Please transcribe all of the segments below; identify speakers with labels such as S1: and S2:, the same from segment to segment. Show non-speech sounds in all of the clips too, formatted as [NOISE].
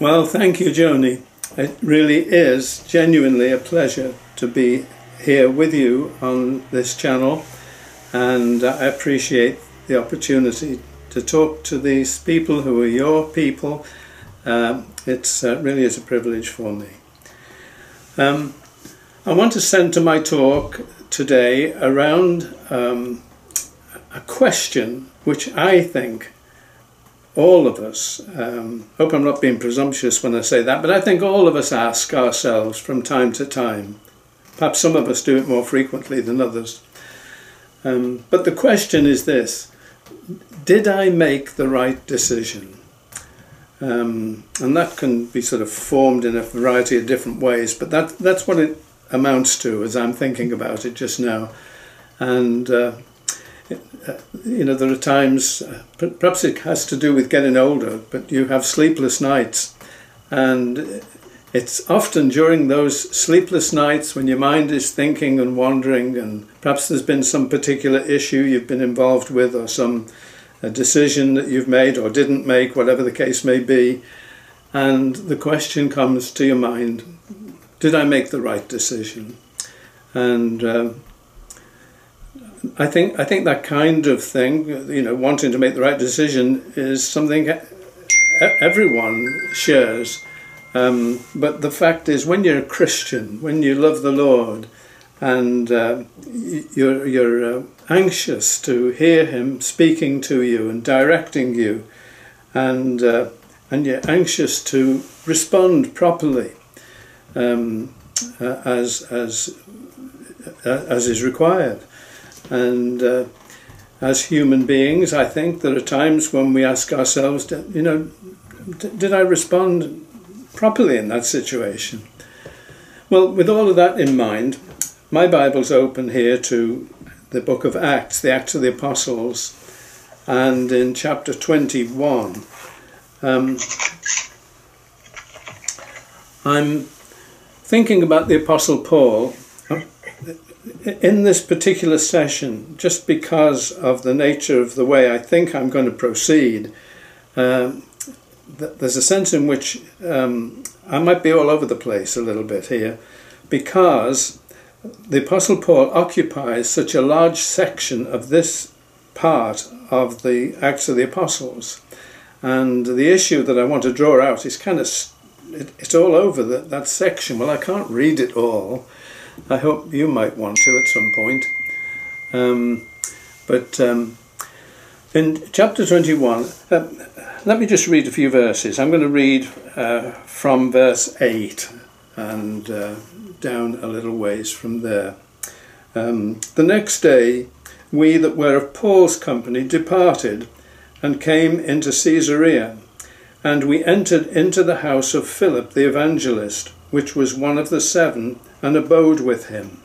S1: Well, thank you, Joni. It really is genuinely a pleasure to be here with you on this channel, and I appreciate the opportunity to talk to these people who are your people. Um, it's uh, really is a privilege for me. Um, I want to center my talk today around um, a question which I think all of us, um, hope I'm not being presumptuous when I say that, but I think all of us ask ourselves from time to time. Perhaps some of us do it more frequently than others. Um, but the question is this Did I make the right decision? Um, and that can be sort of formed in a variety of different ways, but that, that's what it amounts to as I'm thinking about it just now. And uh, you know, there are times, uh, perhaps it has to do with getting older, but you have sleepless nights. And it's often during those sleepless nights when your mind is thinking and wandering, and perhaps there's been some particular issue you've been involved with, or some decision that you've made or didn't make, whatever the case may be. And the question comes to your mind Did I make the right decision? And uh, I think I think that kind of thing, you know, wanting to make the right decision is something everyone shares. Um, but the fact is, when you're a Christian, when you love the Lord, and uh, you're you're uh, anxious to hear Him speaking to you and directing you, and uh, and you're anxious to respond properly um, uh, as as uh, as is required. And uh, as human beings, I think there are times when we ask ourselves, you know, did I respond properly in that situation? Well, with all of that in mind, my Bible's open here to the book of Acts, the Acts of the Apostles, and in chapter 21. Um, I'm thinking about the Apostle Paul in this particular session, just because of the nature of the way I think I'm going to proceed, um, th there's a sense in which um, I might be all over the place a little bit here, because the Apostle Paul occupies such a large section of this part of the Acts of the Apostles. And the issue that I want to draw out is kind of, it, it's all over the, that section. Well, I can't read it all. I hope you might want to at some point. Um, but um, in chapter 21, uh, let me just read a few verses. I'm going to read uh, from verse 8 and uh, down a little ways from there. Um, the next day, we that were of Paul's company departed and came into Caesarea, and we entered into the house of Philip the evangelist, which was one of the seven and abode with him.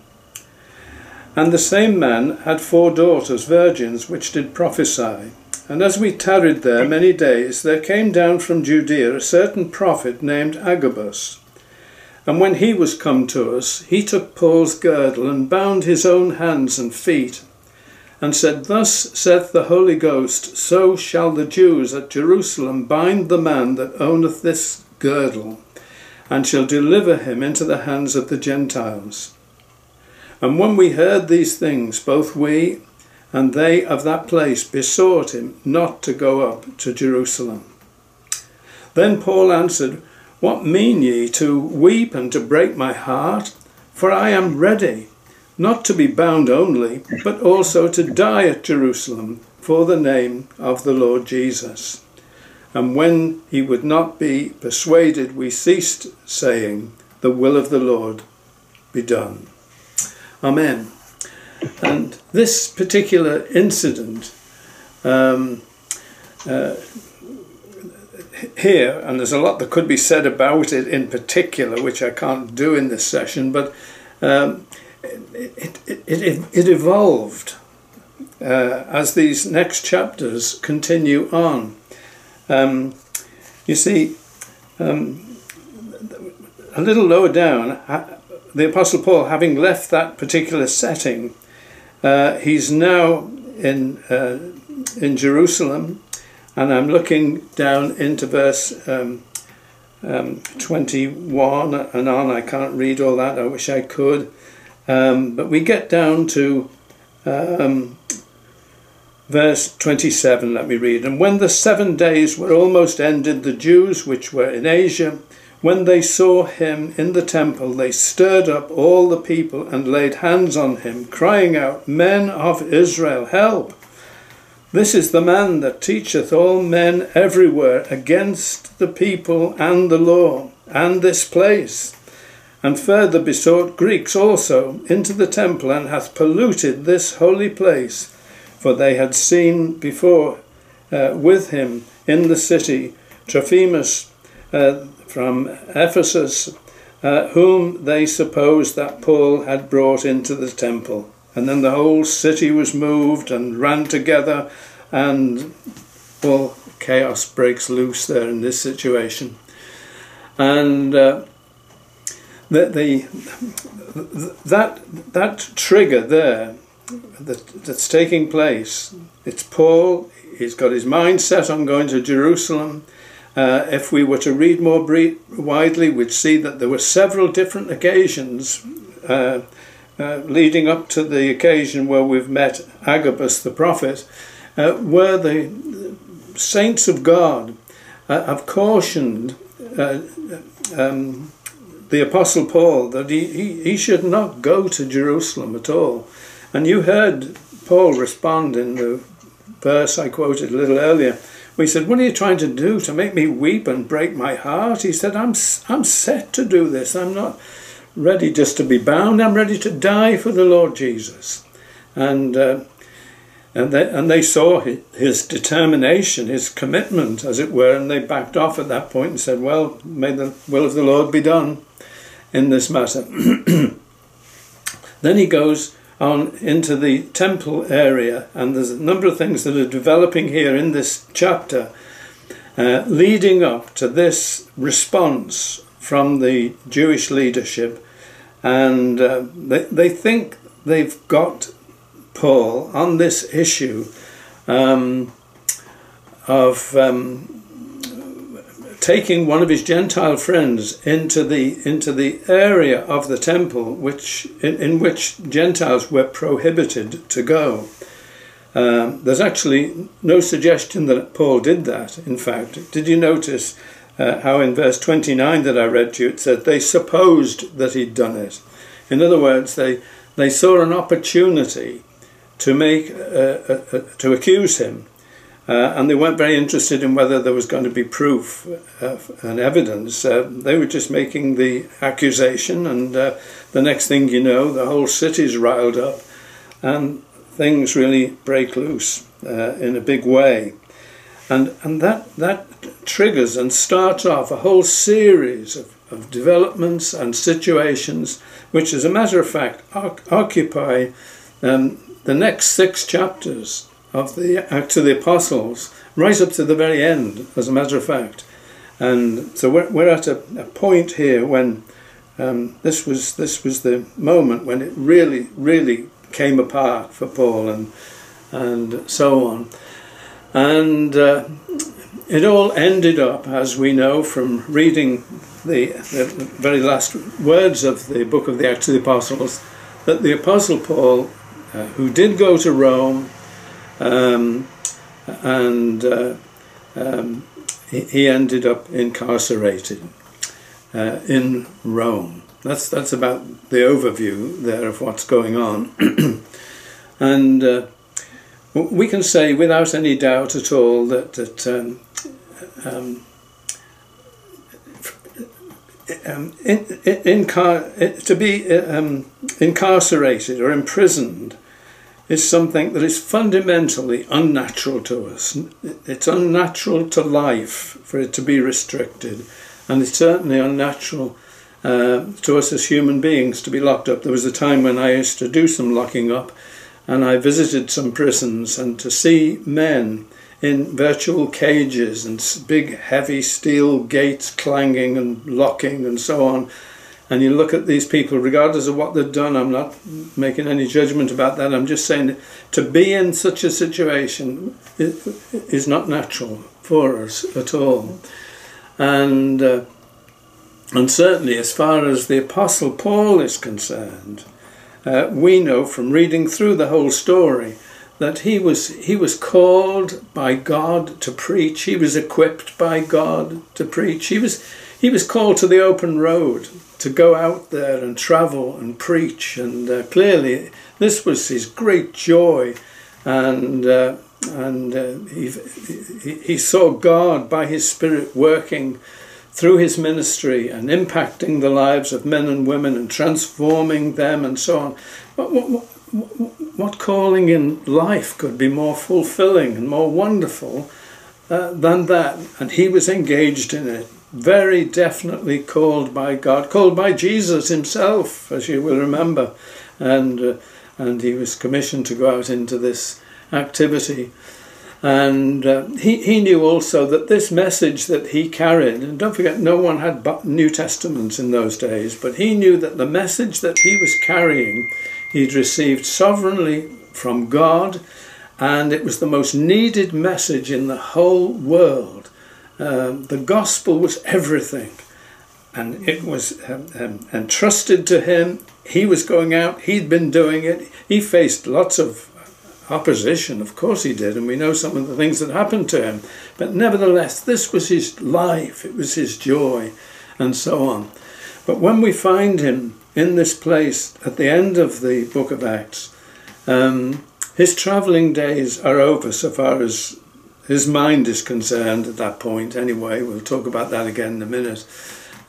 S1: And the same man had four daughters, virgins, which did prophesy. And as we tarried there many days, there came down from Judea a certain prophet named Agabus. And when he was come to us, he took Paul's girdle and bound his own hands and feet, and said, Thus saith the Holy Ghost, So shall the Jews at Jerusalem bind the man that owneth this girdle, and shall deliver him into the hands of the Gentiles. And when we heard these things, both we and they of that place besought him not to go up to Jerusalem. Then Paul answered, What mean ye to weep and to break my heart? For I am ready, not to be bound only, but also to die at Jerusalem for the name of the Lord Jesus. And when he would not be persuaded, we ceased saying, The will of the Lord be done. Amen. And this particular incident um, uh, here, and there's a lot that could be said about it in particular, which I can't do in this session, but um, it, it, it, it, evolved uh, as these next chapters continue on. Um, you see, um, a little lower down, the Apostle Paul, having left that particular setting, uh, he's now in uh, in Jerusalem, and I'm looking down into verse um, um, 21 and on. I can't read all that, I wish I could. Um, but we get down to um, verse 27, let me read. And when the seven days were almost ended, the Jews which were in Asia, when they saw him in the temple, they stirred up all the people and laid hands on him, crying out, Men of Israel, help! This is the man that teacheth all men everywhere against the people and the law and this place and further besought Greeks also into the temple, and hath polluted this holy place. For they had seen before uh, with him in the city Trophimus uh, from Ephesus, uh, whom they supposed that Paul had brought into the temple. And then the whole city was moved and ran together, and well, chaos breaks loose there in this situation. And uh, the, the, that, that trigger there that, that's taking place, it's Paul, he's got his mind set on going to Jerusalem. Uh, if we were to read more widely, we'd see that there were several different occasions uh, uh, leading up to the occasion where we've met Agabus the prophet, uh, where the saints of God uh, have cautioned uh, um, the Apostle Paul that he, he, he should not go to Jerusalem at all. And you heard Paul respond in the verse I quoted a little earlier. We said, What are you trying to do? To make me weep and break my heart? He said, I'm, I'm set to do this. I'm not ready just to be bound. I'm ready to die for the Lord Jesus. And, uh, and, they, and they saw his determination, his commitment, as it were, and they backed off at that point and said, Well, may the will of the Lord be done in this matter. [CLEARS THROAT] then he goes on into the temple area, and there's a number of things that are developing here in this chapter, uh, leading up to this response from the Jewish leadership. And uh, they, they think they've got Paul on this issue um, of um, taking one of his Gentile friends into the into the area of the temple which in, in which Gentiles were prohibited to go. Um, there's actually no suggestion that Paul did that. In fact, did you notice uh, how in verse 29 that I read to you it said they supposed that he'd done it? In other words, they they saw an opportunity to make uh, uh, uh to accuse him uh, and they weren't very interested in whether there was going to be proof uh, and evidence. Uh, they were just making the accusation, and uh, the next thing you know, the whole city's riled up, and things really break loose uh, in a big way. And, and that, that triggers and starts off a whole series of, of developments and situations, which, as a matter of fact, occupy um, the next six chapters of the Acts of the Apostles, right up to the very end, as a matter of fact. And so we're, we're at a, a point here when um, this was this was the moment when it really, really came apart for Paul and and so on. And uh, it all ended up, as we know from reading the, the very last words of the book of the Acts of the Apostles, that the Apostle Paul, uh, who did go to Rome, um, and uh, um, he ended up incarcerated uh, in Rome. That's that's about the overview there of what's going on, [CLEARS THROAT] and uh, we can say without any doubt at all that that um, um, um in, in, in, to be um, incarcerated or imprisoned is something that is fundamentally unnatural to us. It's unnatural to life for it to be restricted, and it's certainly unnatural uh, to us as human beings to be locked up. There was a time when I used to do some locking up, and I visited some prisons, and to see men in virtual cages and big heavy steel gates clanging and locking and so on and you look at these people, regardless of what they've done, I'm not making any judgment about that. I'm just saying to be in such a situation is not natural for us at all. And uh, And certainly, as far as the Apostle Paul is concerned, uh, we know from reading through the whole story that he was he was called by God to preach. He was equipped by God to preach. He was he was called to the open road to go out there and travel and preach. And uh, clearly, this was his great joy, and uh, and uh, he, he saw God by His Spirit working through his ministry and impacting the lives of men and women and transforming them and so on. What, what, what calling in life could be more fulfilling and more wonderful uh, than that? And he was engaged in it, very definitely called by God, called by Jesus himself, as you will remember. And, uh, and he was commissioned to go out into this activity. And uh, he, he knew also that this message that he carried, and don't forget, no one had New Testaments in those days, but he knew that the message that he was carrying, he'd received sovereignly from God, and it was the most needed message in the whole world. Um, the gospel was everything, and it was um, um, entrusted to him. He was going out, he'd been doing it, he faced lots of opposition, of course he did, and we know some of the things that happened to him. But nevertheless, this was his life, it was his joy, and so on. But when we find him in this place at the end of the book of Acts, um, his travelling days are over so far as his mind is concerned at that point, anyway. We'll talk about that again in a minute.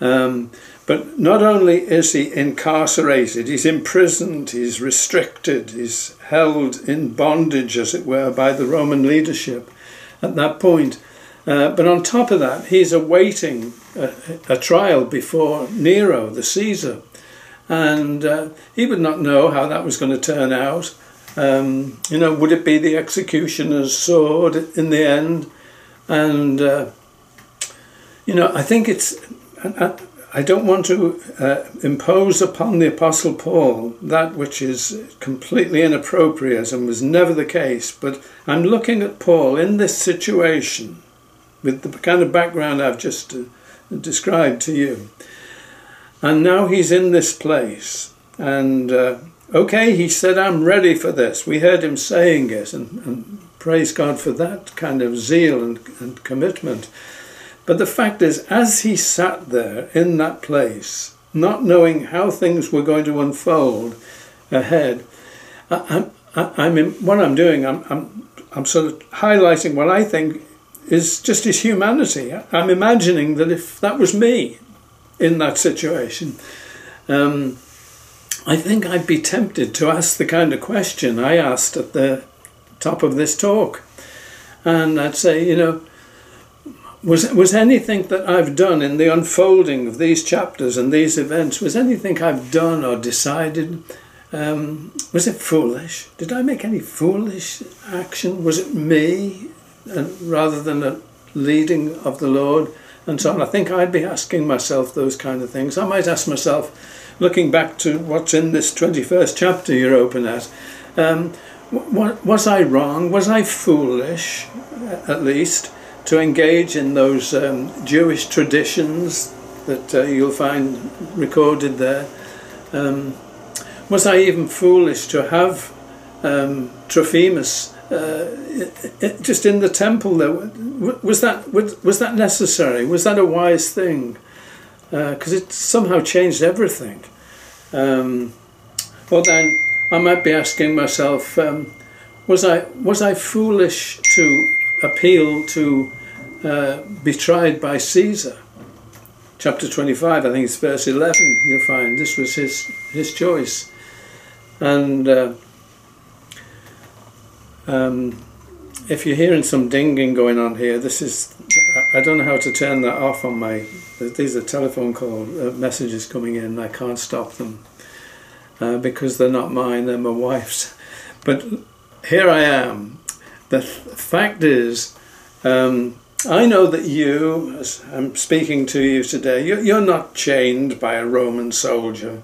S1: Um, but not only is he incarcerated, he's imprisoned, he's restricted, he's held in bondage, as it were, by the Roman leadership at that point. Uh, but on top of that, he's awaiting a, a trial before Nero, the Caesar. And uh, he would not know how that was going to turn out. Um, you know, would it be the executioner's sword in the end? And, uh, you know, I think it's. I don't want to uh, impose upon the Apostle Paul that which is completely inappropriate and was never the case, but I'm looking at Paul in this situation with the kind of background I've just uh, described to you. And now he's in this place. And uh, okay, he said, I'm ready for this. We heard him saying it, and, and praise God for that kind of zeal and, and commitment. But the fact is, as he sat there in that place, not knowing how things were going to unfold ahead, I, I, I'm in, what I'm doing, I'm, I'm, I'm sort of highlighting what I think is just his humanity. I'm imagining that if that was me in that situation, um, I think I'd be tempted to ask the kind of question I asked at the top of this talk. And I'd say, you know, was was anything that I've done in the unfolding of these chapters and these events was anything I've done or decided um, was it foolish? Did I make any foolish action? Was it me, and rather than a leading of the Lord and so on? I think I'd be asking myself those kind of things. I might ask myself, looking back to what's in this twenty-first chapter you're open at. Um, was I wrong? Was I foolish, at least? to engage in those um, Jewish traditions that uh, you'll find recorded there. Um, was I even foolish to have um, Trophimus uh, just in the temple there? Was that was that necessary? Was that a wise thing? Because uh, it somehow changed everything. Um, well, then I might be asking myself, um, was I was I foolish to appeal to uh, be tried by Caesar. Chapter 25, I think it's verse 11, you'll find this was his, his choice. And uh, um, if you're hearing some dinging going on here, this is, I don't know how to turn that off on my, these are telephone call uh, messages coming in, I can't stop them uh, because they're not mine, they're my wife's. But here I am. The fact is, um, I know that you, as I'm speaking to you today, you're not chained by a Roman soldier.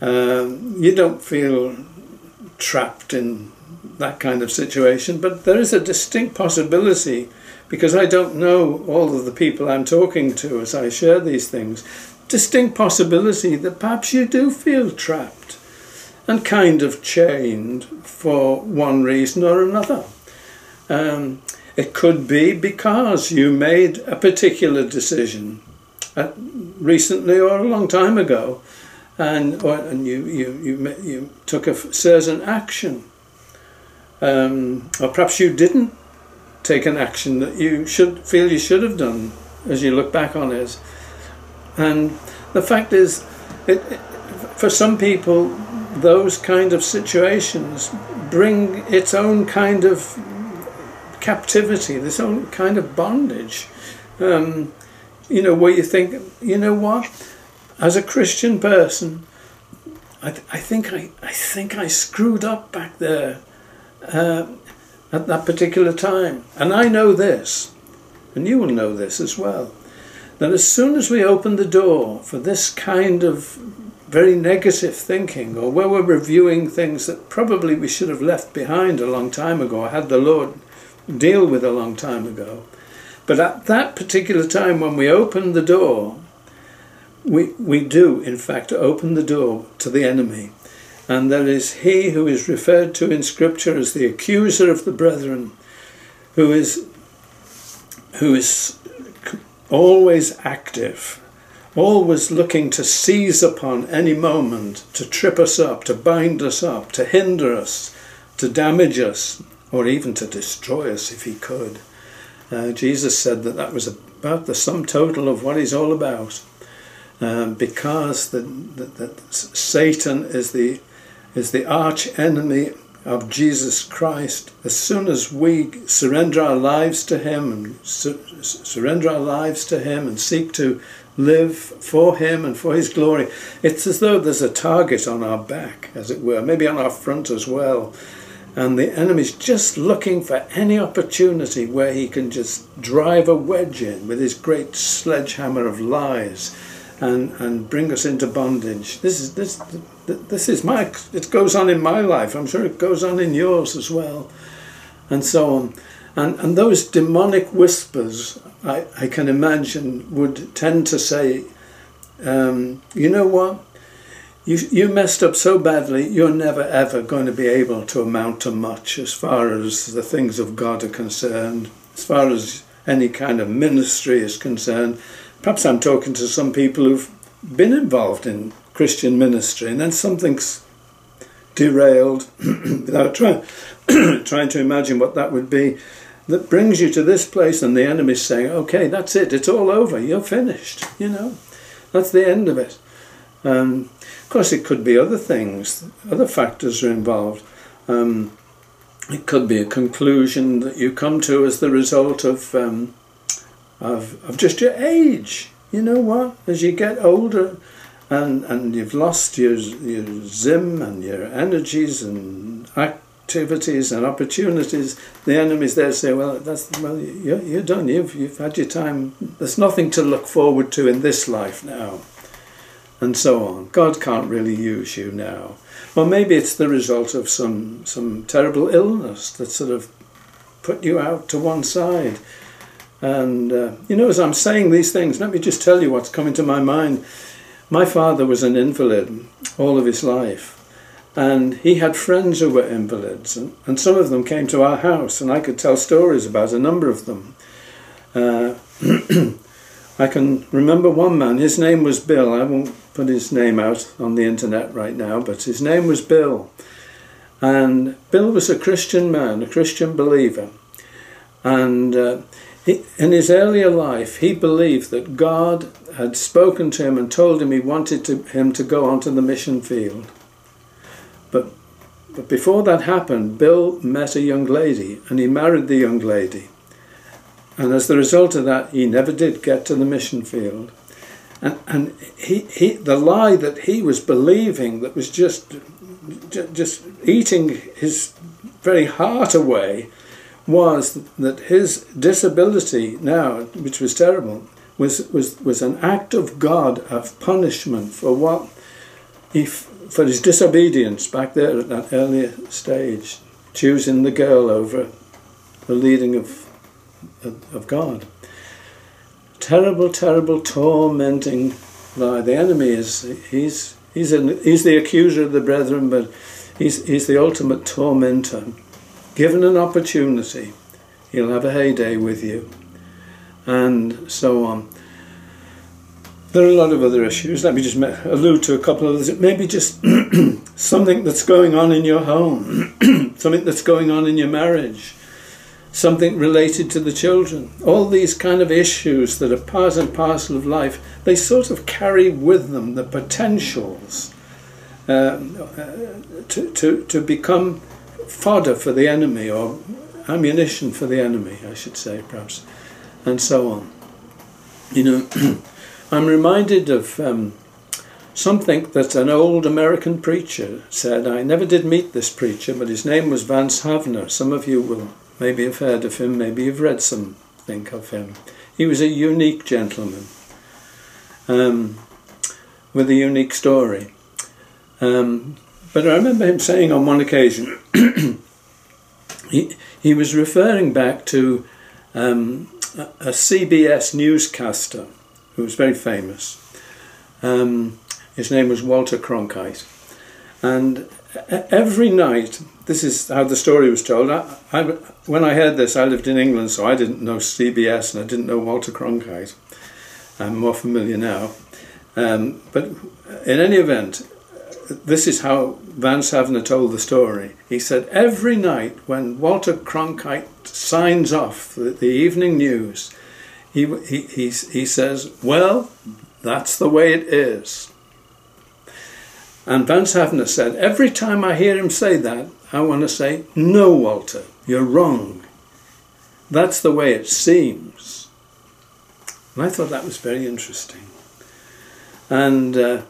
S1: Um, you don't feel trapped in that kind of situation, but there is a distinct possibility because I don't know all of the people I'm talking to as I share these things. distinct possibility that perhaps you do feel trapped and kind of chained for one reason or another. Um, it could be because you made a particular decision uh, recently or a long time ago, and or, and you you you you took a certain action, um, or perhaps you didn't take an action that you should feel you should have done as you look back on it. And the fact is, it, for some people, those kind of situations bring its own kind of captivity, this own kind of bondage. Um, you know, where you think, you know what, as a Christian person, I, th I think I, I think I screwed up back there uh, at that particular time, and I know this, and you will know this as well, that as soon as we open the door for this kind of very negative thinking, or where we're reviewing things that probably we should have left behind a long time ago, or had the Lord deal with a long time ago. But at that particular time when we open the door, we, we do, in fact, open the door to the enemy. And there is he who is referred to in Scripture as the accuser of the brethren, who is, who is always active, always looking to seize upon any moment, to trip us up, to bind us up, to hinder us, to damage us, or even to destroy us if he could. Uh, Jesus said that that was about the sum total of what he's all about. Um, because the, the, the, Satan is the is the arch enemy of Jesus Christ. As soon as we surrender our lives to Him and su surrender our lives to Him and seek to live for Him and for His glory, it's as though there's a target on our back, as it were, maybe on our front as well. And the enemy's just looking for any opportunity where he can just drive a wedge in with his great sledgehammer of lies and, and bring us into bondage. This is this this is my it goes on in my life. I'm sure it goes on in yours as well, and so on. And and those demonic whispers, I, I can imagine, would tend to say, um, you know what, you, you messed up so badly, you're never ever going to be able to amount to much as far as the things of God are concerned, as far as any kind of ministry is concerned. Perhaps I'm talking to some people who've been involved in Christian ministry and then something's derailed [CLEARS THROAT] without trying, [CLEARS THROAT] trying to imagine what that would be that brings you to this place and the enemy's saying, okay, that's it, it's all over, you're finished, you know, that's the end of it. Um, of course, it could be other things, other factors are involved. Um, it could be a conclusion that you come to as the result of, um, of, of just your age. You know what? As you get older and, and you've lost your, your zim and your energies and activities and opportunities, the enemy's there say, well, that's well, you're, you're done. You've, you've had your time. There's nothing to look forward to in this life now and so on. God can't really use you now. Or maybe it's the result of some, some terrible illness that sort of put you out to one side. And, uh, you know, as I'm saying these things, let me just tell you what's coming to my mind. My father was an invalid all of his life. And he had friends who were invalids, and, and some of them came to our house, and I could tell stories about a number of them. Uh, [CLEARS THROAT] I can remember one man, his name was Bill. I won't put his name out on the internet right now, but his name was Bill. And Bill was a Christian man, a Christian believer. And uh, in his earlier life, he believed that God had spoken to him and told him he wanted to, him to go onto the mission field. But, but before that happened, Bill met a young lady and he married the young lady. And as the result of that, he never did get to the mission field. And, and he, he, the lie that he was believing that was just, just eating his very heart away was that his disability now, which was terrible, was, was, was an act of God of punishment for what he, for his disobedience back there at that earlier stage, choosing the girl over the leading of of God. Terrible, terrible, tormenting lie. The enemy is he's he's an, he's the accuser of the brethren, but he's he's the ultimate tormentor. Given an opportunity, he'll have a heyday with you, and so on. There are a lot of other issues. Let me just allude to a couple of others. Maybe just [CLEARS THROAT] something that's going on in your home, [CLEARS THROAT] something that's going on in your marriage, something related to the children. All these kind of issues that are part and parcel of life, they sort of carry with them the potentials uh, to, to, to become fodder for the enemy or ammunition for the enemy, I should say, perhaps, and so on. You know. [CLEARS THROAT] I'm reminded of um, something that an old American preacher said. I never did meet this preacher, but his name was Vance Havner. Some of you will maybe have heard of him, maybe you've read something of him. He was a unique gentleman um, with a unique story. Um, but I remember him saying on one occasion, [CLEARS THROAT] he, he was referring back to um, a CBS newscaster who was very famous. Um, his name was Walter Cronkite. And every night, this is how the story was told. I, I, when I heard this, I lived in England, so I didn't know CBS and I didn't know Walter Cronkite. I'm more familiar now. Um, but in any event, this is how Vance Havner told the story. He said, every night when Walter Cronkite signs off the, the evening news, he, he, he, he says, well, that's the way it is. And Vance Havner said, every time I hear him say that, I want to say, no, Walter, you're wrong. That's the way it seems. And I thought that was very interesting. And, uh,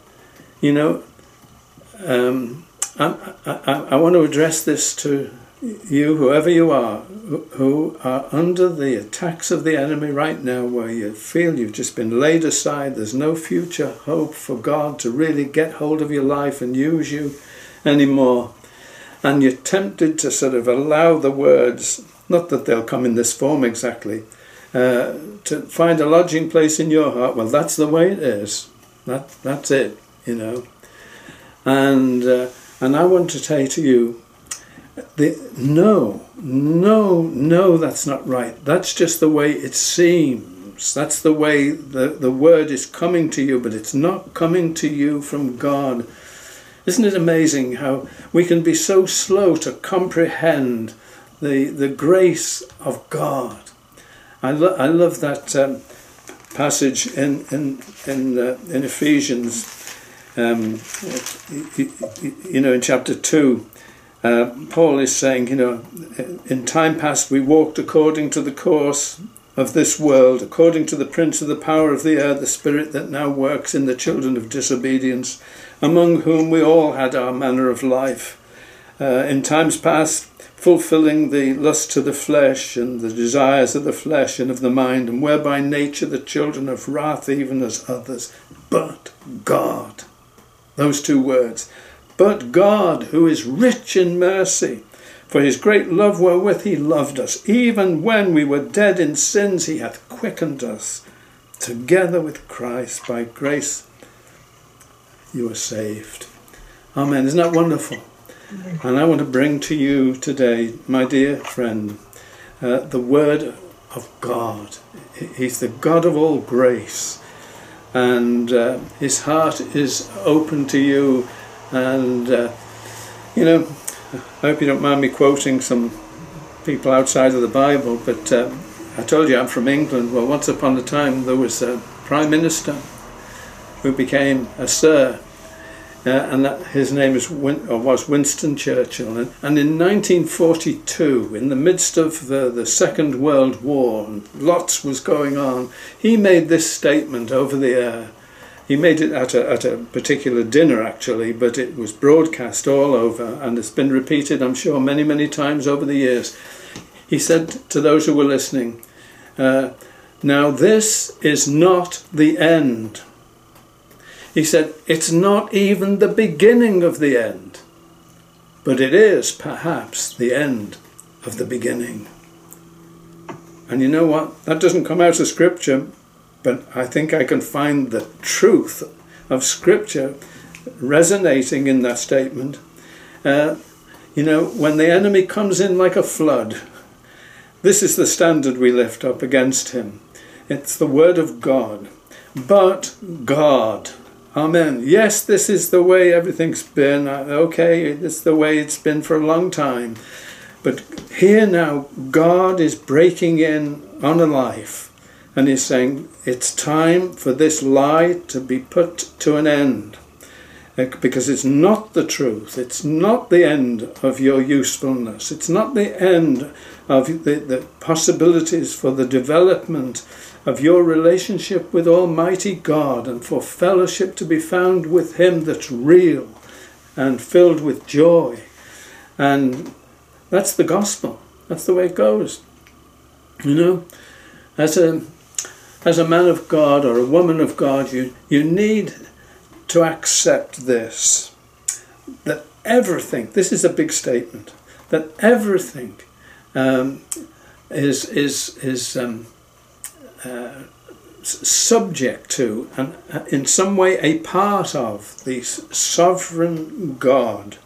S1: you know, um, I, I, I want to address this to you, whoever you are, who are under the attacks of the enemy right now, where you feel you've just been laid aside, there's no future hope for God to really get hold of your life and use you anymore, and you're tempted to sort of allow the words, not that they'll come in this form exactly, uh, to find a lodging place in your heart, well, that's the way it is. That, that's it, you know. And, uh, and I want to say to you, the, no, no, no, that's not right. That's just the way it seems. That's the way the, the word is coming to you, but it's not coming to you from God. Isn't it amazing how we can be so slow to comprehend the, the grace of God? I, lo I love that um, passage in, in, in, uh, in Ephesians, um, you, know, in chapter 2 uh, Paul is saying, you know, in time past we walked according to the course of this world, according to the prince of the power of the air, the spirit that now works in the children of disobedience, among whom we all had our manner of life. Uh, in times past, fulfilling the lust of the flesh and the desires of the flesh and of the mind, and were by nature the children of wrath even as others. But God, those two words, but God, who is rich in mercy, for his great love wherewith he loved us, even when we were dead in sins, he hath quickened us together with Christ. By grace you are saved. Amen. Isn't that wonderful? And I want to bring to you today, my dear friend, uh, the Word of God. He's the God of all grace. And uh, his heart is open to you and, uh, you know, I hope you don't mind me quoting some people outside of the Bible, but uh, I told you I'm from England. Well, once upon a time there was a Prime Minister who became a Sir, uh, and that, his name is Win was Winston Churchill. And, and, in 1942, in the midst of the, the Second World War, and lots was going on, he made this statement over the air. He made it at a, at a particular dinner actually, but it was broadcast all over and it's been repeated, I'm sure, many, many times over the years. He said to those who were listening, uh, Now this is not the end. He said, It's not even the beginning of the end, but it is perhaps the end of the beginning. And you know what? That doesn't come out of Scripture, but I think I can find the truth of Scripture resonating in that statement. Uh, you know, when the enemy comes in like a flood, this is the standard we lift up against him. It's the Word of God. But God. Amen. Yes, this is the way everything's been. Uh, okay, it's the way it's been for a long time. But here now, God is breaking in on a life and He's saying, it's time for this lie to be put to an end. Uh, because it's not the truth, it's not the end of your usefulness, it's not the end of the, the possibilities for the development of your relationship with Almighty God and for fellowship to be found with Him that's real and filled with joy. And that's the gospel. That's the way it goes. You know, as a as a man of God or a woman of God, you you need to accept this that everything. This is a big statement. That everything um, is is is um, uh, subject to and uh, in some way a part of the sovereign God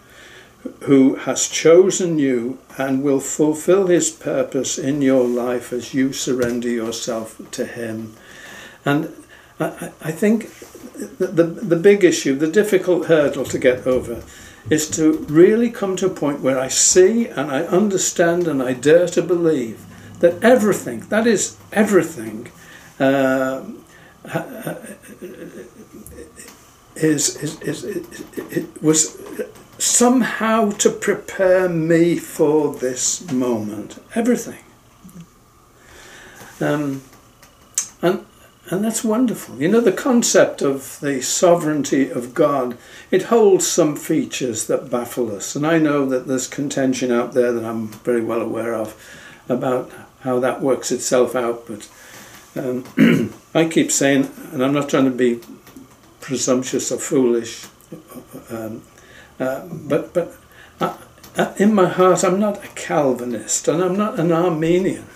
S1: who has chosen you and will fulfill his purpose in your life as you surrender yourself to him. And I, I think the, the, the big issue, the difficult hurdle to get over, is to really come to a point where I see and I understand and I dare to believe that everything, that is everything, uh, is, is, is, is, was somehow to prepare me for this moment. Everything. Um, and, and that's wonderful. You know, the concept of the sovereignty of God, it holds some features that baffle us. And I know that there's contention out there that I'm very well aware of about how that works itself out. But um, [CLEARS THROAT] I keep saying, and I'm not trying to be presumptuous or foolish, um, uh, but but uh, uh, in my heart, I'm not a Calvinist and I'm not an Arminian.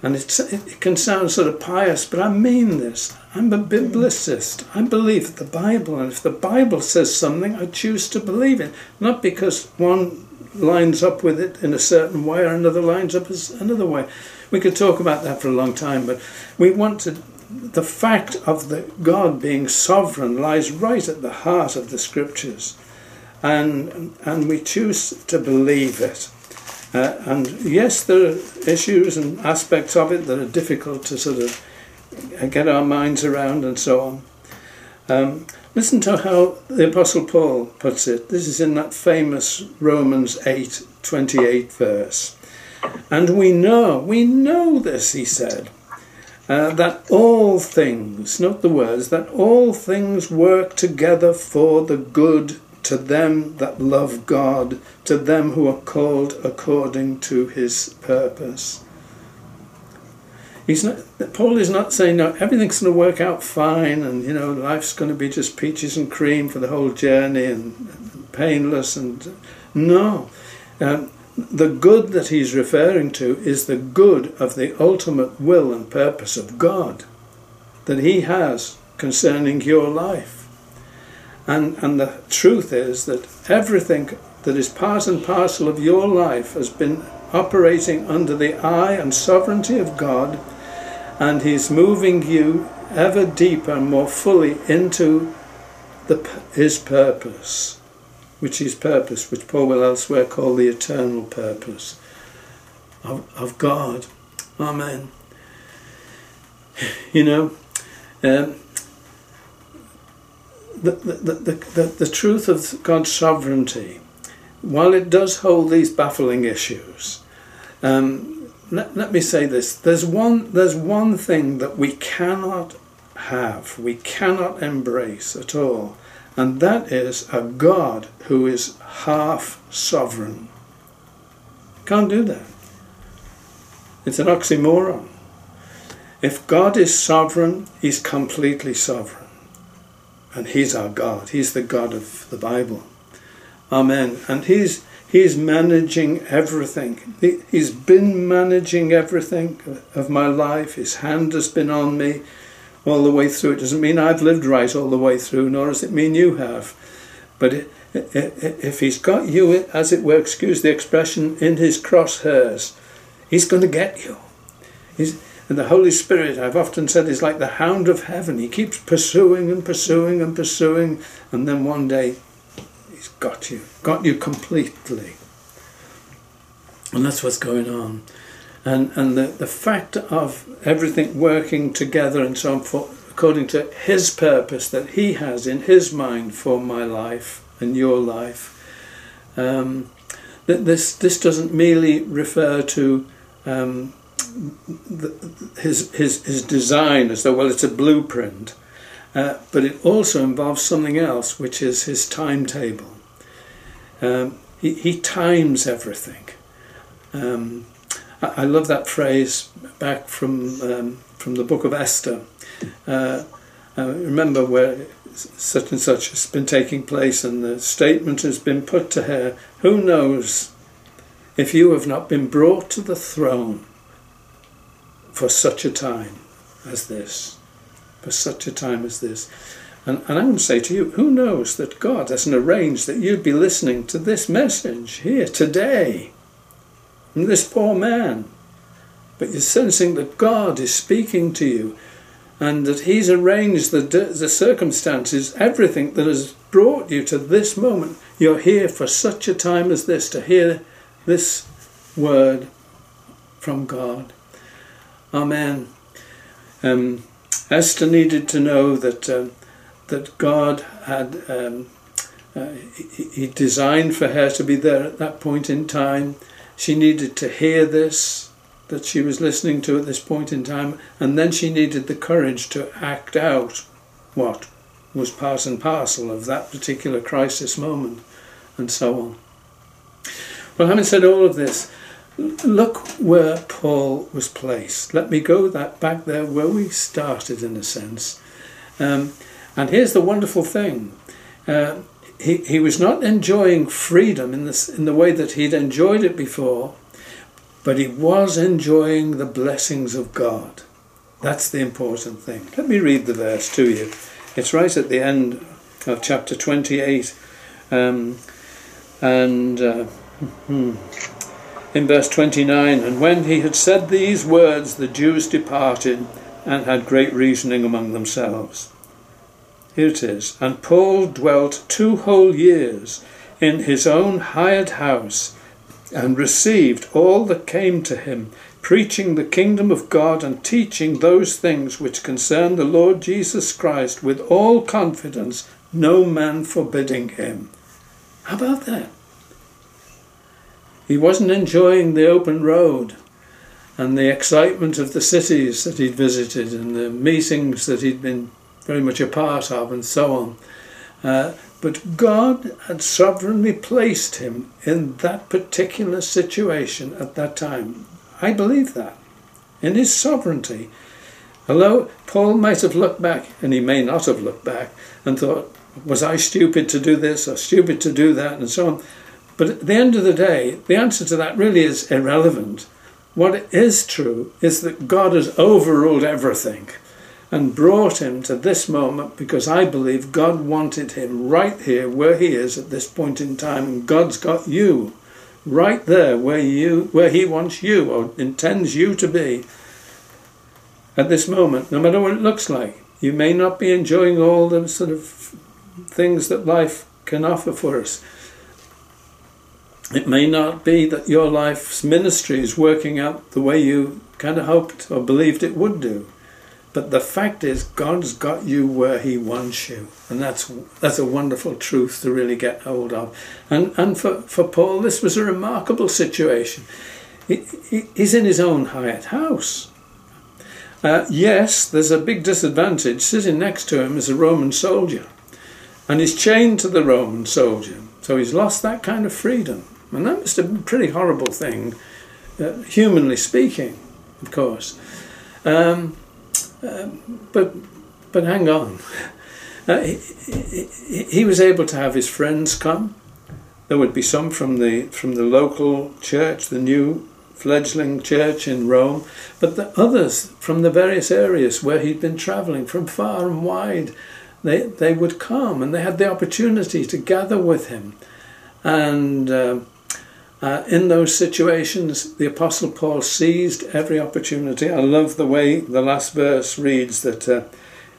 S1: And it, it can sound sort of pious, but I mean this. I'm a biblicist. I believe the Bible, and if the Bible says something, I choose to believe it. Not because one lines up with it in a certain way or another lines up as another way. We could talk about that for a long time, but we want to. The fact of the God being sovereign lies right at the heart of the scriptures and and we choose to believe it. Uh, and yes, there are issues and aspects of it that are difficult to sort of get our minds around and so on. Um, listen to how the Apostle Paul puts it. This is in that famous Romans 8 28 verse. And we know, we know this, he said, uh, that all things, note the words, that all things work together for the good to them that love God, to them who are called according to his purpose. He's not, Paul is not saying, no, everything's going to work out fine and, you know, life's going to be just peaches and cream for the whole journey and, painless. and No. Um, the good that he's referring to is the good of the ultimate will and purpose of God that he has concerning your life. And, and the truth is that everything that is part and parcel of your life has been operating under the eye and sovereignty of God, and He's moving you ever deeper and more fully into the, His purpose, which is purpose, which Paul will elsewhere call the eternal purpose of, of God. Amen. You know, um, the, the, the, the, the truth of God's sovereignty, while it does hold these baffling issues, um, let, let me say this: there's one there's one thing that we cannot have, we cannot embrace at all, and that is a God who is half sovereign. Can't do that. It's an oxymoron. If God is sovereign, He's completely sovereign. And He's our God. He's the God of the Bible. Amen. And He's He's managing everything. He, he's been managing everything of my life. His hand has been on me. all the way through. It doesn't mean I've lived right all the way through, nor does it mean you have. But if he's got you, as it were, excuse the expression, in his crosshairs, he's going to get you. He's, and the Holy Spirit, I've often said, is like the hound of heaven. He keeps pursuing and pursuing and pursuing, and then one day he's got you, got you completely. And that's what's going on. And, and the, the fact of everything working together and so on for, according to his purpose that he has in his mind for my life and your life. Um, that this, this doesn't merely refer to um, the, his, his, his design as though, well, it's a blueprint, uh, but it also involves something else, which is his timetable. Um, he, he times everything. Um, I, I, love that phrase back from, um, from the book of Esther. Uh, I remember where such and such has been taking place, and the statement has been put to her Who knows if you have not been brought to the throne for such a time as this? For such a time as this. And, and I would say to you, who knows that God hasn't arranged that you'd be listening to this message here today from this poor man? But you're sensing that God is speaking to you and that He's arranged the, the circumstances, everything that has brought you to this moment. You're here for such a time as this to hear this word from God. Amen. Um, Esther needed to know that uh, that God had um, uh, he, he designed for her to be there at that point in time. She needed to hear this that she was listening to at this point in time, and then she needed the courage to act out what was part and parcel of that particular crisis moment, and so on. Well, having said all of this, look where Paul was placed. Let me go that back there where we started, in a sense. Um, and here's the wonderful thing. Uh, he, he was not enjoying freedom in, this, in the way that he'd enjoyed it before, but he was enjoying the blessings of God. That's the important thing. Let me read the verse to you. It's right at the end of chapter 28. Um, and uh, hmm, in verse 29, and when he had said these words, the Jews departed and had great reasoning among themselves. Here it is. And Paul dwelt two whole years in his own hired house and received all that came to him, preaching the kingdom of God and teaching those things which concern the Lord Jesus Christ with all confidence, no man forbidding him. How about that? He wasn't enjoying the open road and the excitement of the cities that he'd visited and the meetings that he'd been very much a part of and so on. Uh, but God had sovereignly placed him in that particular situation at that time. I believe that. In his sovereignty. Although Paul might have looked back, and he may not have looked back, and thought, was I stupid to do this or stupid to do that, and so on. But at the end of the day, the answer to that really is irrelevant. What is true is that God has overruled everything and brought him to this moment because I believe God wanted him right here where he is at this point in time and God's got you right there where you where he wants you or intends you to be at this moment no matter what it looks like you may not be enjoying all the sort of things that life can offer for us it may not be that your life's ministry is working out the way you kind of hoped or believed it would do but the fact is, God's got you where He wants you, and that's that's a wonderful truth to really get hold of. And and for, for Paul, this was a remarkable situation. He, he, he's in his own hired house. Uh, yes, there's a big disadvantage. Sitting next to him is a Roman soldier, and he's chained to the Roman soldier, so he's lost that kind of freedom, and that been a pretty horrible thing, uh, humanly speaking, of course. Um, um, but but hang on. Uh, he, he, he, was able to have his friends come. There would be some from the from the local church, the new fledgling church in Rome, but the others from the various areas where he'd been traveling from far and wide, they, they would come and they had the opportunity to gather with him. And uh, uh, in those situations, the Apostle Paul seized every opportunity. I love the way the last verse reads that uh,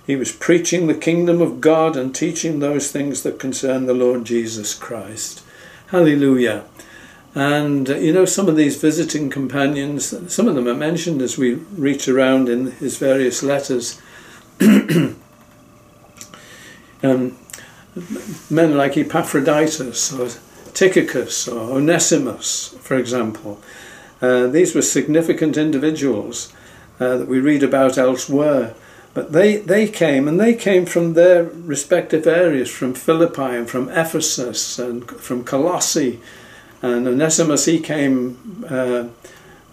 S1: he was preaching the kingdom of God and teaching those things that concern the Lord Jesus Christ. Hallelujah. And uh, you know, some of these visiting companions, some of them are mentioned as we reach around in his various letters. [CLEARS THROAT] um, men like Epaphroditus or Tychicus or Onesimus, for example. Uh, these were significant individuals uh, that we read about elsewhere. But they, they came, and they came from their respective areas, from Philippi and from Ephesus and from Colossae and Onesimus, he came uh,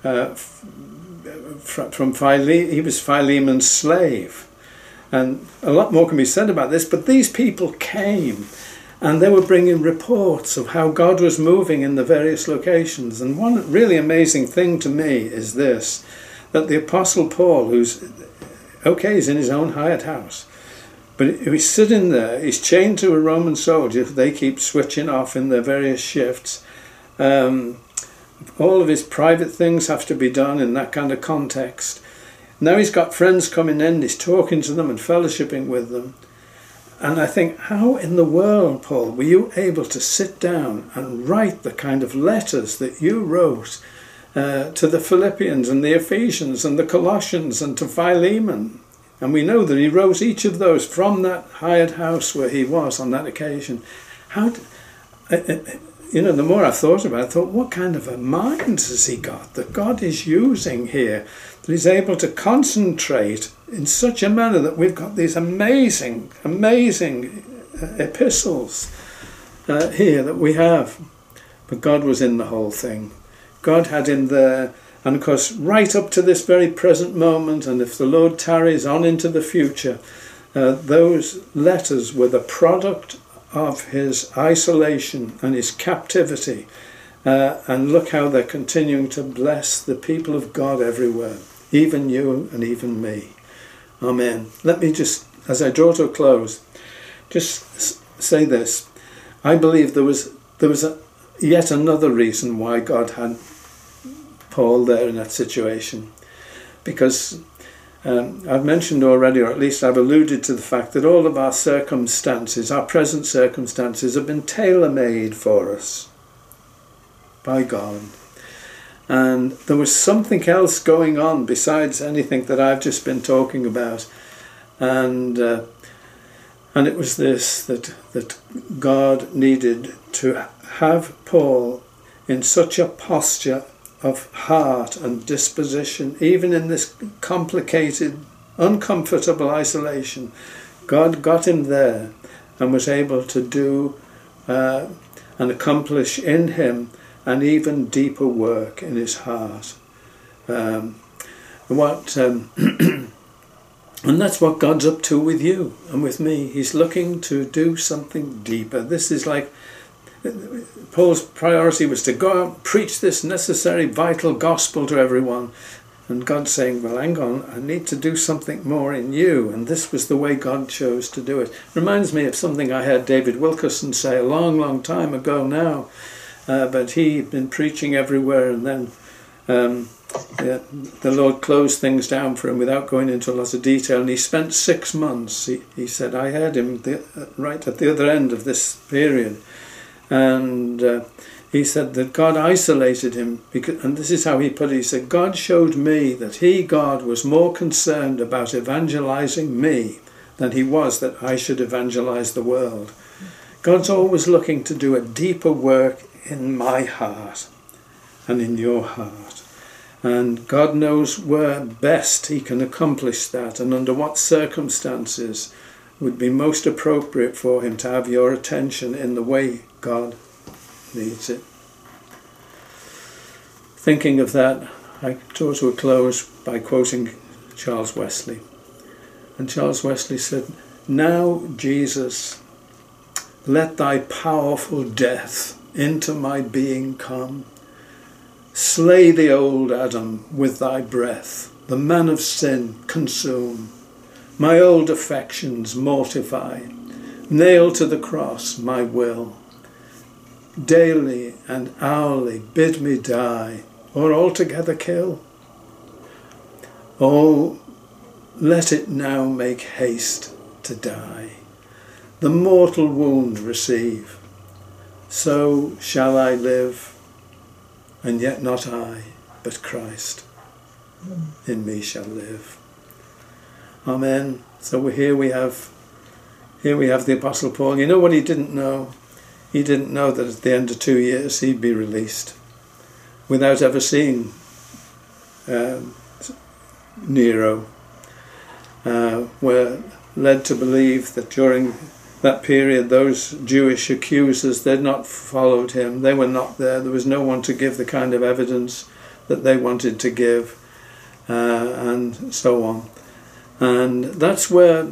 S1: uh, from, from Phile- he was Philemon's slave. And a lot more can be said about this, but these people came and they were bringing reports of how God was moving in the various locations. And one really amazing thing to me is this that the Apostle Paul, who's okay, he's in his own hired house, but he's sitting there, he's chained to a Roman soldier, they keep switching off in their various shifts um, all of his private things have to be done in that kind of context. Now he's got friends coming in, he's talking to them and fellowshipping with them. And I think, how in the world, Paul, were you able to sit down and write the kind of letters that you wrote uh, to the Philippians and the Ephesians and the Colossians and to Philemon? And we know that he wrote each of those from that hired house where he was on that occasion. How? Uh, uh, you know, the more I thought about it, I thought, what kind of a mind has he got that God is using here? He's able to concentrate in such a manner that we've got these amazing, amazing uh, epistles uh, here that we have. But God was in the whole thing. God had him there. And of course, right up to this very present moment, and if the Lord tarries on into the future, uh, those letters were the product of his isolation and his captivity. Uh, and look how they're continuing to bless the people of God everywhere, even you and even me. Amen. Let me just, as I draw to a close, just say this. I believe there was there was a, yet another reason why God had Paul there in that situation, because um, I've mentioned already, or at least I've alluded to the fact that all of our circumstances, our present circumstances, have been tailor made for us by God. And there was something else going on besides anything that I've just been talking about. And uh, and it was this that that God needed to have Paul in such a posture of heart and disposition, even in this complicated, uncomfortable isolation, God got him there and was able to do uh, and accomplish in him an even deeper work in his heart. Um, what um, [CLEARS THROAT] and that's what God's up to with you and with me. He's looking to do something deeper. This is like Paul's priority was to go out preach this necessary, vital gospel to everyone. And God saying, Well, hang on, I need to do something more in you. And this was the way God chose to do it. Reminds me of something I heard David Wilkerson say a long, long time ago now. Uh, but he'd been preaching everywhere, and then um, yeah, the Lord closed things down for him without going into a lot of detail. And he spent six months, he, he said, I heard him the, uh, right at the other end of this period and uh, he said that God isolated him because, and this is how he put it. He said, God showed me that he, God, was more concerned about evangelizing me than he was that I should evangelize the world. God's always looking to do a deeper work in my heart and in your heart. And God knows where best he can accomplish that and under what circumstances would be most appropriate for him to have your attention in the way God needs it. Thinking of that, I draw to a close by quoting Charles Wesley. And Charles Wesley said, Now, Jesus, let thy powerful death into my being come. Slay the old Adam with thy breath, the man of sin consume. My old affections mortify, nail to the cross my will. Daily and hourly bid me die, or altogether kill. Oh, let it now make haste to die, the mortal wound receive. So shall I live, and yet not I, but Christ in me shall live. Amen. So here we have here we have the Apostle Paul. You know what he didn't know? He didn't know that at the end of two years he'd be released without ever seeing um, Nero. Uh, were led to believe that during that period those Jewish accusers they'd not followed him. They were not there. There was no one to give the kind of evidence that they wanted to give uh, and so on. And that's where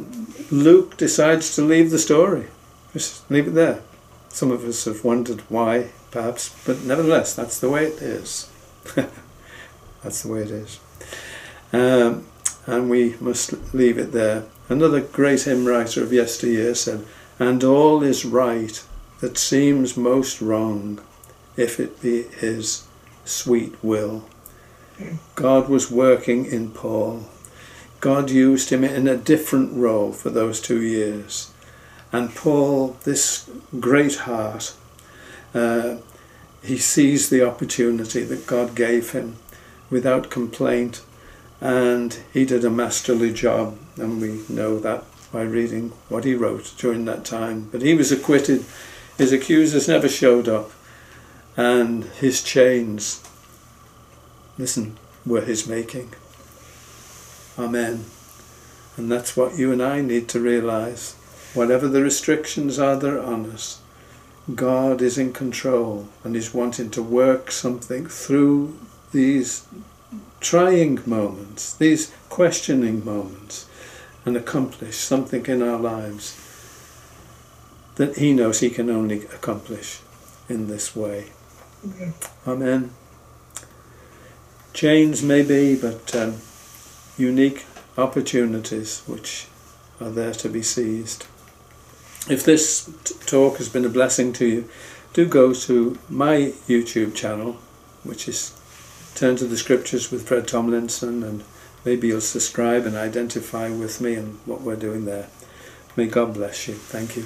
S1: Luke decides to leave the story. Just leave it there. Some of us have wondered why perhaps but nevertheless that's the way it is. [LAUGHS] That's the way it is. Um, and we must leave it there. Another great hymn writer of yesteryear said, And all is right that seems most wrong, if it be his sweet will. God was working in Paul. God used him in a different role for those two years. And Paul, this great heart, uh, he seized the opportunity that God gave him without complaint and he did a masterly job and we know that by reading what he wrote during that time. But he was acquitted. His accusers never showed up. And his chains listen were his making. Amen. And that's what you and I need to realize. Whatever the restrictions are that are on us God is in control and is wanting to work something through these trying moments, these questioning moments, and accomplish something in our lives that He knows He can only accomplish in this way. Okay. Amen. Chains may be, but um, unique opportunities which are there to be seized. If this talk has been a blessing to you, do go to my YouTube channel, which is turn to the scriptures with Fred Tomlinson and maybe you'll subscribe and identify with me and what we're doing there. May God bless you. Thank you.